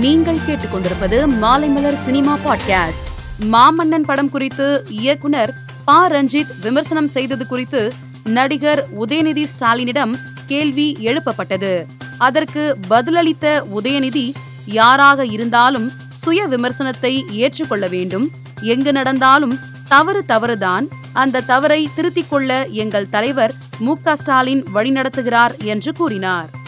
நீங்கள் கேட்டுக்கொண்டிருப்பது Maalaimalar cinema podcast. மாமன்னன் படம் குறித்து இயக்குனர் ப. ரஞ்சித் விமர்சனம் செய்தது குறித்து நடிகர் உதயநிதி ஸ்டாலினிடம் கேள்வி எழுப்பப்பட்டது. அதற்கு பதிலளித்த உதயநிதி யாராக இருந்தாலும் சுய விமர்சனத்தை ஏற்றுக்கொள்ள வேண்டும். எங்கு நடந்தாலும் தவறு தவறுதான். அந்த தவறை திருத்திக் கொள்ள எங்கள் தலைவர் மு. க. ஸ்டாலின் வழிநடத்துகிறார் என்று கூறினார்.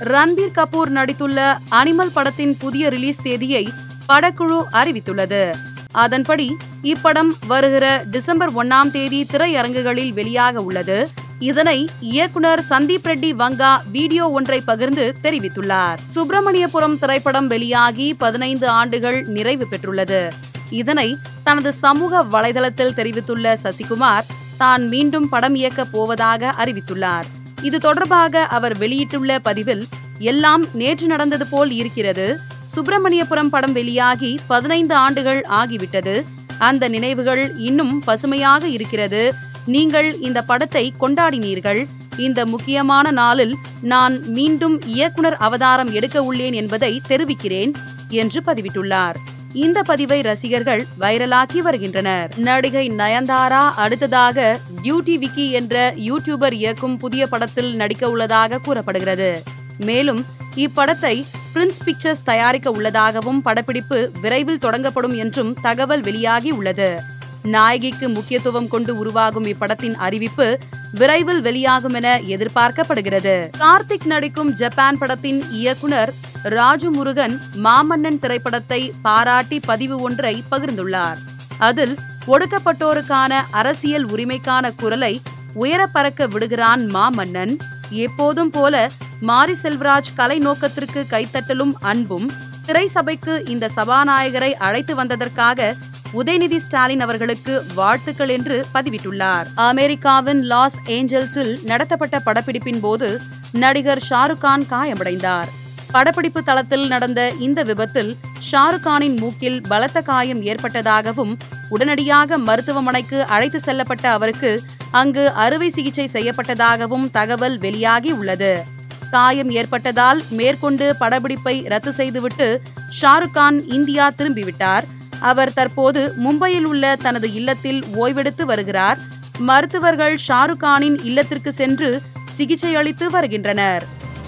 ரன்பீர் கபூர் நடித்துள்ள அனிமல் படத்தின் புதிய ரிலீஸ் தேதியை படக்குழு அறிவித்துள்ளது. அதன்படி இப்படம் வருகிற டிசம்பர் ஒன்னாம் தேதி திரையரங்குகளில் வெளியாக உள்ளது. இதனை இயக்குனர் சந்தீப் ரெட்டி வங்கா வீடியோ ஒன்றை பகிர்ந்து தெரிவித்துள்ளார். சுப்பிரமணியபுரம் திரைப்படம் வெளியாகி பதினைந்து ஆண்டுகள் நிறைவு பெற்றுள்ளது. இதனை தனது சமூக வலைதளத்தில் தெரிவித்துள்ள சசிகுமார் தான் மீண்டும் படம் இயக்கப் போவதாக அறிவித்துள்ளார். இது தொடர்பாக அவர் வெளியிட்டுள்ள பதிவில் எல்லாம் நேற்று நடந்தது போல் இருக்கிறது. சுப்பிரமணியபுரம் படம் வெளியாகி பதினைந்து ஆண்டுகள் ஆகிவிட்டது. அந்த நினைவுகள் இன்னும் பசுமையாக இருக்கிறது. நீங்கள் இந்த படத்தை கொண்டாடினீர்கள். இந்த முக்கியமான நாளில் நான் மீண்டும் இயக்குனர் அவதாரம் எடுக்க உள்ளேன் என்பதை தெரிவிக்கிறேன் என்று பதிவிட்டுள்ளார். இந்த பதிவை ரசிகர்கள் வைரலாக்கி வருகின்றனர். நடிகை நயன்தாரா அடுத்ததாக டியூட்டி விக்கி என்ற யூடியூபர் இயக்கும் புதிய படத்தில் நடிக்க உள்ளதாக கூறப்படுகிறது. மேலும் இப்படத்தை பிரின்ஸ் பிக்சர்ஸ் தயாரிக்க உள்ளதாகவும் படப்பிடிப்பு விரைவில் தொடங்கப்படும் என்றும் தகவல் வெளியாகி உள்ளது. நாயகிக்கு முக்கியத்துவம் கொண்டு உருவாகும் இப்படத்தின் அறிவிப்பு விரைவில் வெளியாகும் என எதிர்பார்க்கப்படுகிறது. கார்த்திக் நடிக்கும் ஜப்பான் படத்தின் இயக்குனர் ராஜு முருகன் மாமன்னன் திரைப்படத்தை பாராட்டி பதிவு ஒன்றை பகிர்ந்துள்ளார். அதில் ஒடுக்கப்பட்டோருக்கான அரசியல் உரிமைக்கான குரலை உயர பறக்க விடுகிறான் மாமன்னன். எப்போதும் போல மாரி செல்வராஜ் கலை நோக்கத்திற்கு கைத்தட்டலும் அன்பும் திரை சபைக்கு இந்த சபாநாயகரை அழைத்து வந்ததற்காக உதயநிதி ஸ்டாலின் அவர்களுக்கு வாழ்த்துக்கள் என்று பதிவிட்டுள்ளார். அமெரிக்காவின் லாஸ் ஏஞ்சல்ஸில் நடத்தப்பட்ட படப்பிடிப்பின் போது நடிகர் ஷாருக் கான் காயமடைந்தார். படப்பிடிப்பு தளத்தில் நடந்த இந்த விபத்தில் ஷாருக் கானின் மூக்கில் பலத்த காயம் ஏற்பட்டதாகவும் உடனடியாக மருத்துவமனைக்கு அழைத்து செல்லப்பட்ட அவருக்கு அங்கு அறுவை சிகிச்சை செய்யப்பட்டதாகவும் தகவல் வெளியாகி உள்ளது. காயம் ஏற்பட்டதால் மேற்கொண்டு படப்பிடிப்பை ரத்து செய்துவிட்டு ஷாருக் கான் இந்தியா திரும்பிவிட்டார். அவர் தற்போது மும்பையில் உள்ள தனது இல்லத்தில் ஓய்வெடுத்து வருகிறார். மருத்துவர்கள் ஷாருக் கானின் இல்லத்திற்கு சென்று சிகிச்சை அளித்து வருகின்றனர்.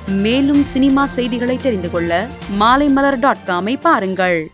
மேலும் சினிமா செய்திகளை தெரிந்து கொள்ள மாலைமலர் டாட் காமை பாருங்கள்.